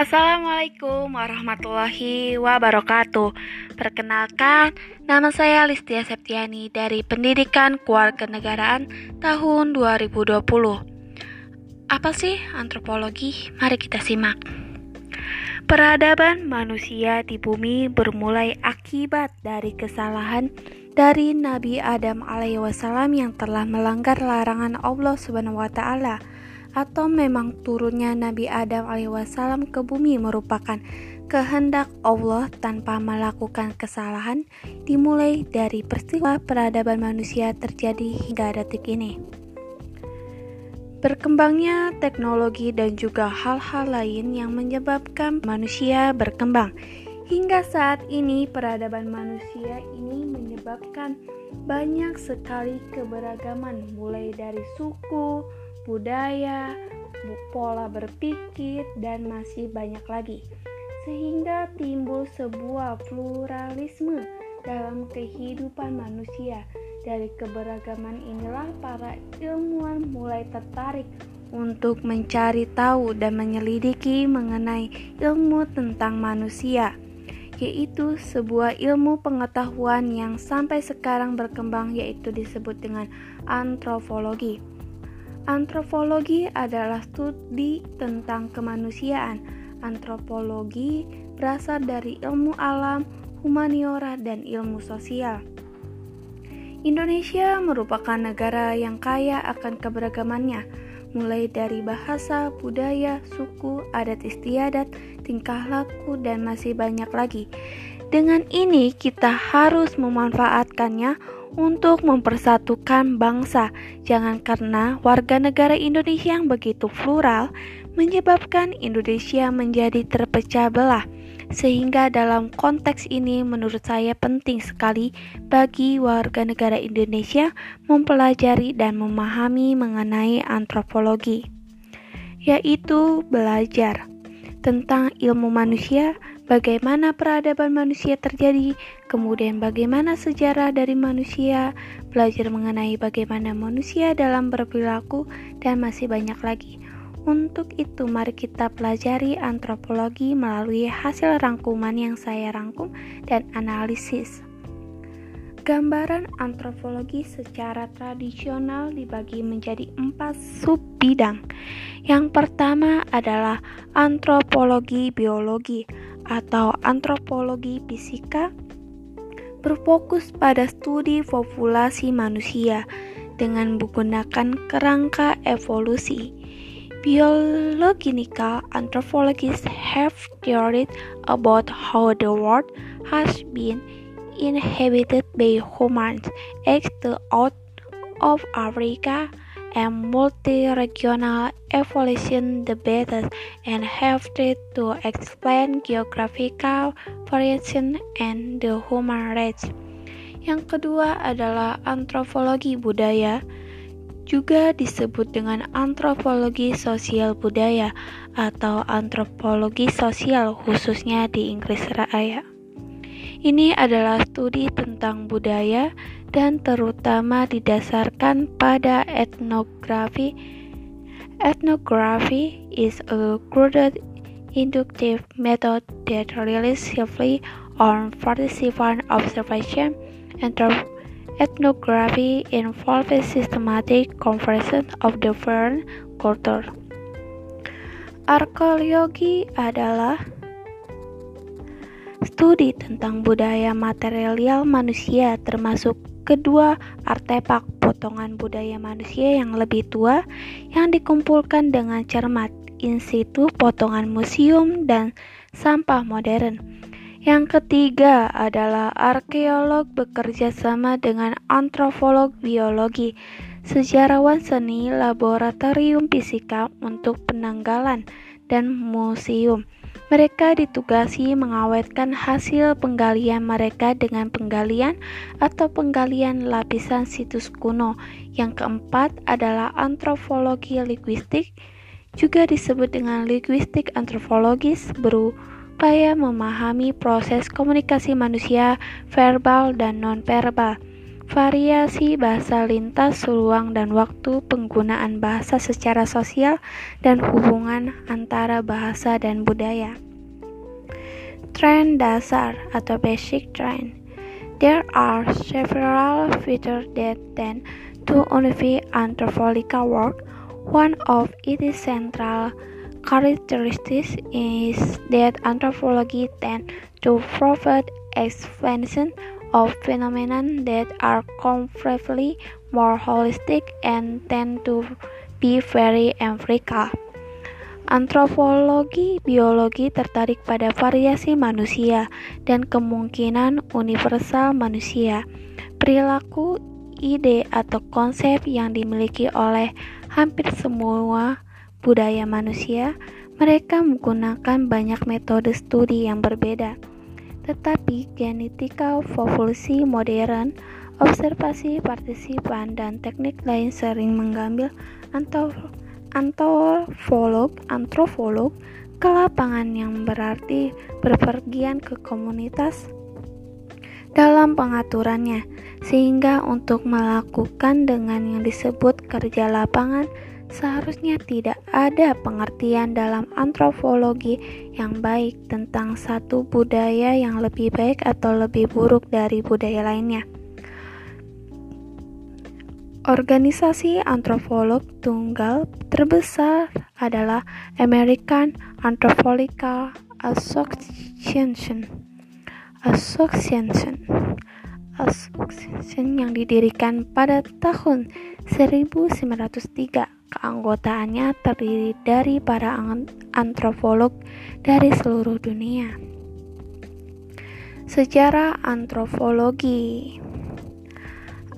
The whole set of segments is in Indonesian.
Assalamualaikum warahmatullahi wabarakatuh. Perkenalkan, nama saya Listia Septiani dari Pendidikan Kewarganegaraan tahun 2020. Apa sih antropologi? Mari kita simak. Peradaban manusia di bumi bermulai akibat dari kesalahan dari Nabi Adam alaihissalam yang telah melanggar larangan Allah Subhanahu wa taala atau memang turunnya Nabi Adam alaihissalam ke bumi merupakan kehendak Allah tanpa melakukan kesalahan dimulai dari peristiwa peradaban manusia terjadi hingga detik ini. Berkembangnya teknologi dan juga hal-hal lain yang menyebabkan manusia berkembang. Hingga saat ini peradaban manusia ini menyebabkan banyak sekali keberagaman mulai dari suku, budaya, pola berpikir, dan masih banyak lagi, sehingga timbul sebuah pluralisme dalam kehidupan manusia. Dari keberagaman inilah para ilmuwan mulai tertarik untuk mencari tahu dan menyelidiki mengenai ilmu tentang manusia, yaitu sebuah ilmu pengetahuan yang sampai sekarang berkembang, yaitu disebut dengan antropologi. Antropologi adalah studi tentang kemanusiaan. Antropologi berasal dari ilmu alam, humaniora, dan ilmu sosial. Indonesia merupakan negara yang kaya akan keberagamannya, mulai dari bahasa, budaya, suku, adat istiadat, tingkah laku, dan masih banyak lagi. Dengan ini, kita harus memanfaatkannya untuk mempersatukan bangsa. Jangan karena warga negara Indonesia yang begitu plural menyebabkan Indonesia menjadi terpecah belah. Sehingga dalam konteks ini menurut saya penting sekali bagi warga negara Indonesia mempelajari dan memahami mengenai antropologi, yaitu belajar tentang ilmu manusia, bagaimana peradaban manusia terjadi, kemudian bagaimana sejarah dari manusia, belajar mengenai bagaimana manusia dalam berperilaku, dan masih banyak lagi. Untuk itu, mari kita pelajari antropologi melalui hasil rangkuman yang saya rangkum dan analisis. Gambaran antropologi secara tradisional dibagi menjadi empat sub bidang. Yang pertama adalah antropologi biologi atau antropologi fisika berfokus pada studi populasi manusia dengan menggunakan kerangka evolusi. Biological anthropologists have theories about how the world has been inhabited by humans ex the out of Africa and multi-regional evolution debates and have tried to explain geographical variation and the human race. Yang kedua adalah antropologi budaya, juga disebut dengan antropologi sosial budaya atau antropologi sosial khususnya di Inggris Raya. Ini adalah studi tentang budaya dan terutama didasarkan pada etnografi. Ethnography is a crude inductive method that relies heavily on participant observation. Ethnography involves systematic comparison of different culture. Arkeologi adalah studi tentang budaya material manusia termasuk kedua artefak potongan budaya manusia yang lebih tua yang dikumpulkan dengan cermat in situ potongan museum dan sampah modern. Yang ketiga adalah arkeolog bekerja sama dengan antropolog biologi, sejarawan seni, laboratorium fisika untuk penanggalan, dan museum. Mereka ditugasi mengawetkan hasil penggalian mereka dengan penggalian atau penggalian lapisan situs kuno. Yang keempat adalah antropologi linguistik, juga disebut dengan linguistik antropologis, berupaya memahami proses komunikasi manusia verbal dan nonverbal. Variasi bahasa lintas ruang dan waktu, penggunaan bahasa secara sosial, dan hubungan antara bahasa dan budaya. Trend dasar atau basic trend. There are several features that tend to unify anthropological work. One of its central characteristics is that anthropology tends to provide explanation of phenomena that are comparatively more holistic and tend to be very empirical. Antropologi biologi tertarik pada variasi manusia dan kemungkinan universal manusia, perilaku, ide, atau konsep yang dimiliki oleh hampir semua budaya manusia. Mereka menggunakan banyak metode studi yang berbeda tetapi genetika populasi modern, observasi partisipan, dan teknik lain sering mengambil antropolog antropolog ke lapangan yang berarti berpergian ke komunitas dalam pengaturannya, sehingga untuk melakukan dengan yang disebut kerja lapangan Seharusnya tidak ada pengertian dalam antropologi yang baik tentang satu budaya yang lebih baik atau lebih buruk dari budaya lainnya. Organisasi antropolog tunggal terbesar adalah American Anthropological Association. Association. Association yang didirikan pada tahun 1903 Keanggotaannya terdiri dari para antropolog dari seluruh dunia. Sejarah antropologi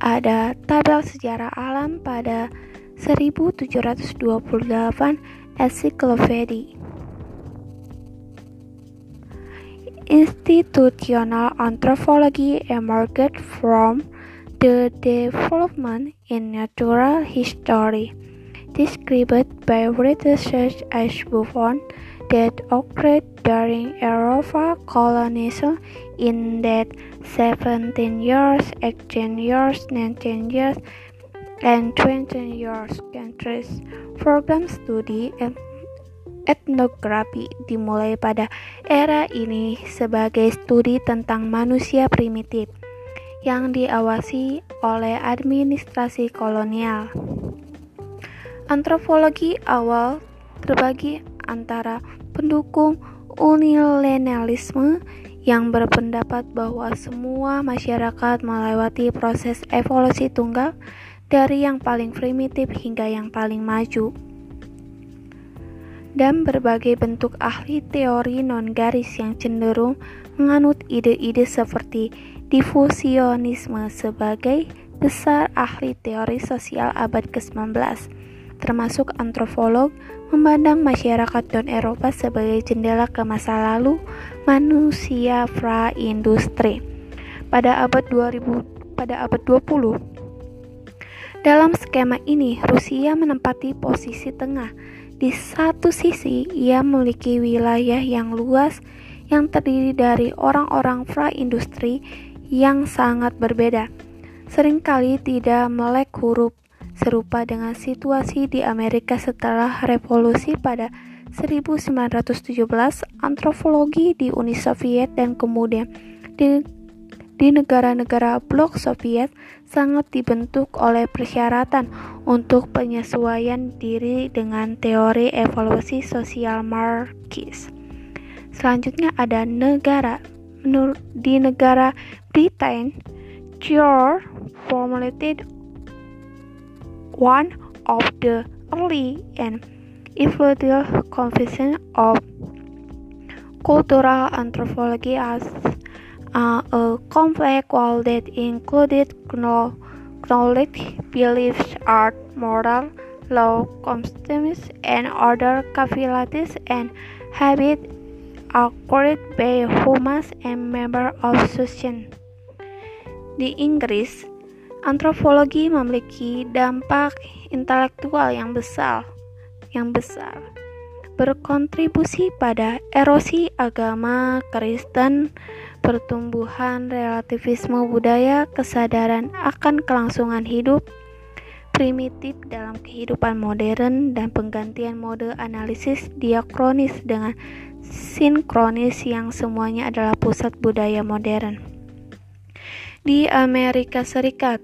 ada tabel sejarah alam pada 1728 Encyclopedia. Institutional anthropology emerged from the development in natural history described by researchers as Buffon that occurred during Europa colonization in that 17 years, 18 years, 19 years, and 20 years countries. Program studi etnografi dimulai pada era ini sebagai studi tentang manusia primitif yang diawasi oleh administrasi kolonial. Antropologi awal terbagi antara pendukung unilingualisme yang berpendapat bahwa semua masyarakat melewati proses evolusi tunggal dari yang paling primitif hingga yang paling maju dan berbagai bentuk ahli teori non-garis yang cenderung menganut ide-ide seperti difusionisme sebagai besar ahli teori sosial abad ke-19 termasuk antropolog, memandang masyarakat don Eropa sebagai jendela ke masa lalu manusia pra-industri pada abad 2000 pada abad 20. Dalam skema ini, Rusia menempati posisi tengah. Di satu sisi, ia memiliki wilayah yang luas yang terdiri dari orang-orang pra-industri yang sangat berbeda. Seringkali tidak melek huruf serupa dengan situasi di Amerika setelah revolusi pada 1917, antropologi di Uni Soviet dan kemudian di di negara-negara blok Soviet sangat dibentuk oleh persyaratan untuk penyesuaian diri dengan teori evolusi sosial Marxis. Selanjutnya ada negara. Di negara Britain, George formulated one of the early and influential confessions of cultural anthropology as uh, a complex world that included knowledge, beliefs, art, moral, law, customs, and other capabilities and habits acquired by humans and members of society. Di Inggris, Antropologi memiliki dampak intelektual yang besar, yang besar, berkontribusi pada erosi agama Kristen, pertumbuhan relativisme budaya, kesadaran akan kelangsungan hidup primitif dalam kehidupan modern, dan penggantian mode analisis diakronis dengan sinkronis yang semuanya adalah pusat budaya modern. Di Amerika Serikat,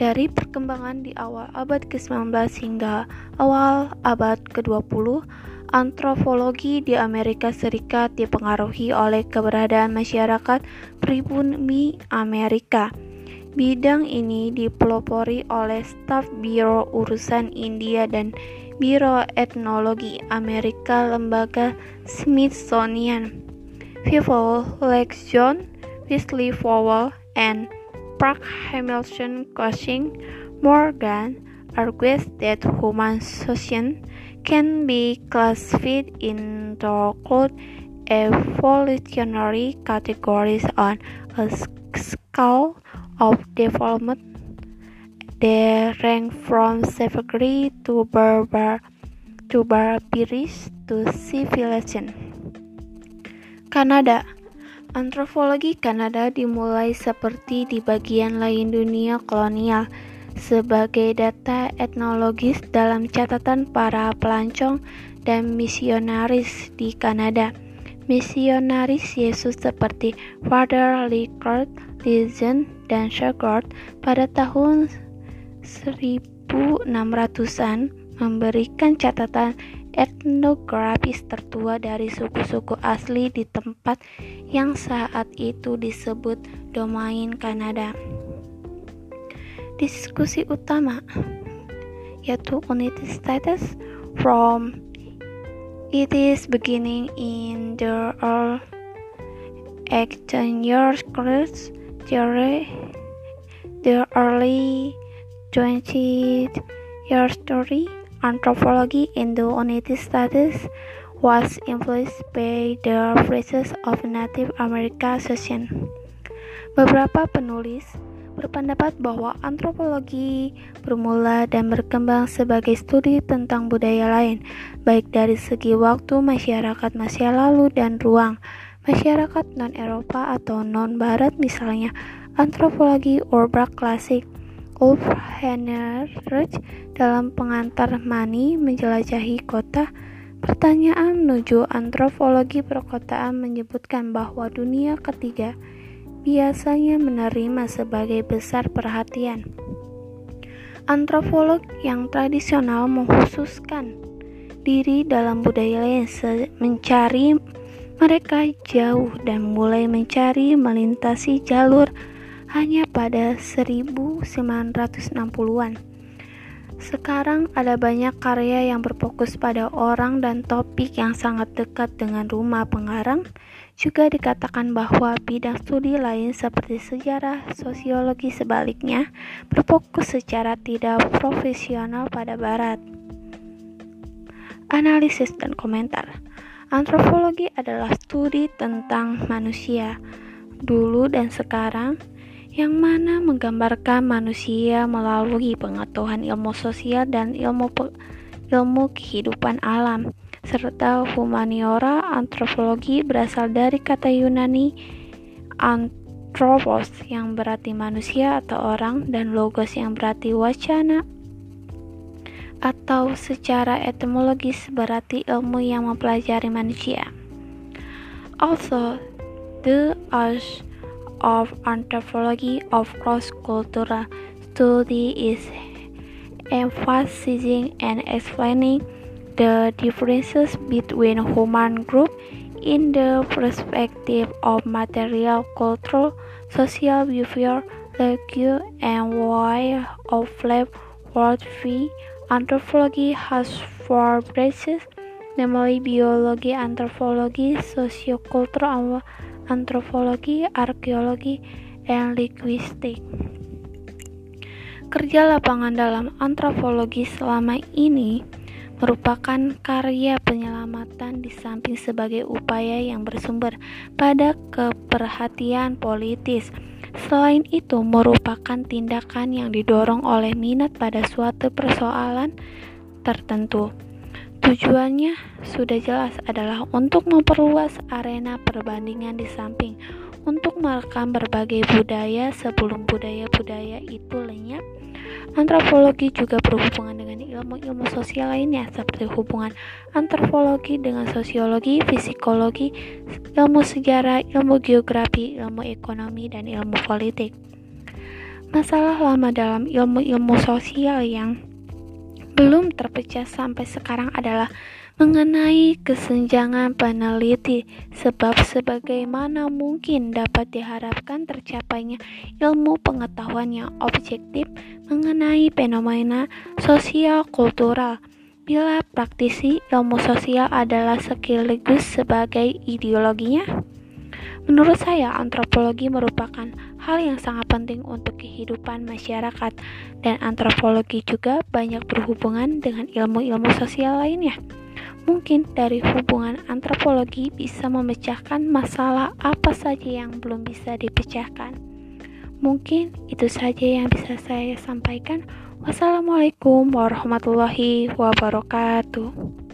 dari perkembangan di awal abad ke-19 hingga awal abad ke-20, antropologi di Amerika Serikat dipengaruhi oleh keberadaan masyarakat pribumi Amerika. Bidang ini dipelopori oleh staf Biro Urusan India dan Biro Etnologi Amerika Lembaga Smithsonian. Vival Lex Wesley Powell, and Park Hamilton Cushing Morgan argues that human social can be classified into quote evolutionary categories on a scale of development they rank from savagery to barbar to barbarism to civilization. Kanada Antropologi Kanada dimulai seperti di bagian lain dunia kolonial sebagai data etnologis dalam catatan para pelancong dan misionaris di Kanada. Misionaris Yesus seperti Father Likert, Lizen, dan Shagard pada tahun 1600-an memberikan catatan etnografis tertua dari suku-suku asli di tempat yang saat itu disebut domain Kanada. Diskusi utama yaitu United States from its beginning in the early 18 years theory the early 20th year story Anthropology in the United States was influenced by the phrases of Native American Association. Beberapa penulis berpendapat bahwa antropologi bermula dan berkembang sebagai studi tentang budaya lain, baik dari segi waktu masyarakat masa lalu dan ruang. Masyarakat non-Eropa atau non-Barat misalnya, antropologi urban klasik Ulf Heinrich dalam pengantar Mani menjelajahi kota. Pertanyaan menuju antropologi perkotaan menyebutkan bahwa dunia ketiga biasanya menerima sebagai besar perhatian. Antropolog yang tradisional menghususkan diri dalam budaya lain mencari mereka jauh dan mulai mencari melintasi jalur hanya pada 1960-an. Sekarang ada banyak karya yang berfokus pada orang dan topik yang sangat dekat dengan rumah pengarang. Juga dikatakan bahwa bidang studi lain seperti sejarah, sosiologi sebaliknya berfokus secara tidak profesional pada barat. Analisis dan komentar. Antropologi adalah studi tentang manusia dulu dan sekarang yang mana menggambarkan manusia melalui pengetahuan ilmu sosial dan ilmu ilmu kehidupan alam serta humaniora antropologi berasal dari kata Yunani anthropos yang berarti manusia atau orang dan logos yang berarti wacana atau secara etimologis berarti ilmu yang mempelajari manusia. Also, the as of anthropology of cross-cultural study is emphasizing and explaining the differences between human groups in the perspective of material, cultural, social behavior, language, and way of life worldview. Anthropology has four branches, namely biology, anthropology, sociocultural, antropologi, arkeologi, dan linguistik. Kerja lapangan dalam antropologi selama ini merupakan karya penyelamatan di samping sebagai upaya yang bersumber pada keperhatian politis. Selain itu, merupakan tindakan yang didorong oleh minat pada suatu persoalan tertentu. Tujuannya sudah jelas adalah untuk memperluas arena perbandingan di samping untuk merekam berbagai budaya sebelum budaya-budaya itu lenyap. Antropologi juga berhubungan dengan ilmu-ilmu sosial lainnya seperti hubungan antropologi dengan sosiologi, psikologi, ilmu sejarah, ilmu geografi, ilmu ekonomi, dan ilmu politik. Masalah lama dalam ilmu-ilmu sosial yang belum terpecah sampai sekarang adalah mengenai kesenjangan peneliti. Sebab sebagaimana mungkin dapat diharapkan tercapainya ilmu pengetahuan yang objektif mengenai fenomena sosial kultural bila praktisi ilmu sosial adalah sekaligus sebagai ideologinya menurut saya antropologi merupakan hal yang sangat penting untuk kehidupan masyarakat dan antropologi juga banyak berhubungan dengan ilmu-ilmu sosial lainnya Mungkin dari hubungan antropologi bisa memecahkan masalah apa saja yang belum bisa dipecahkan. Mungkin itu saja yang bisa saya sampaikan. Wassalamualaikum warahmatullahi wabarakatuh.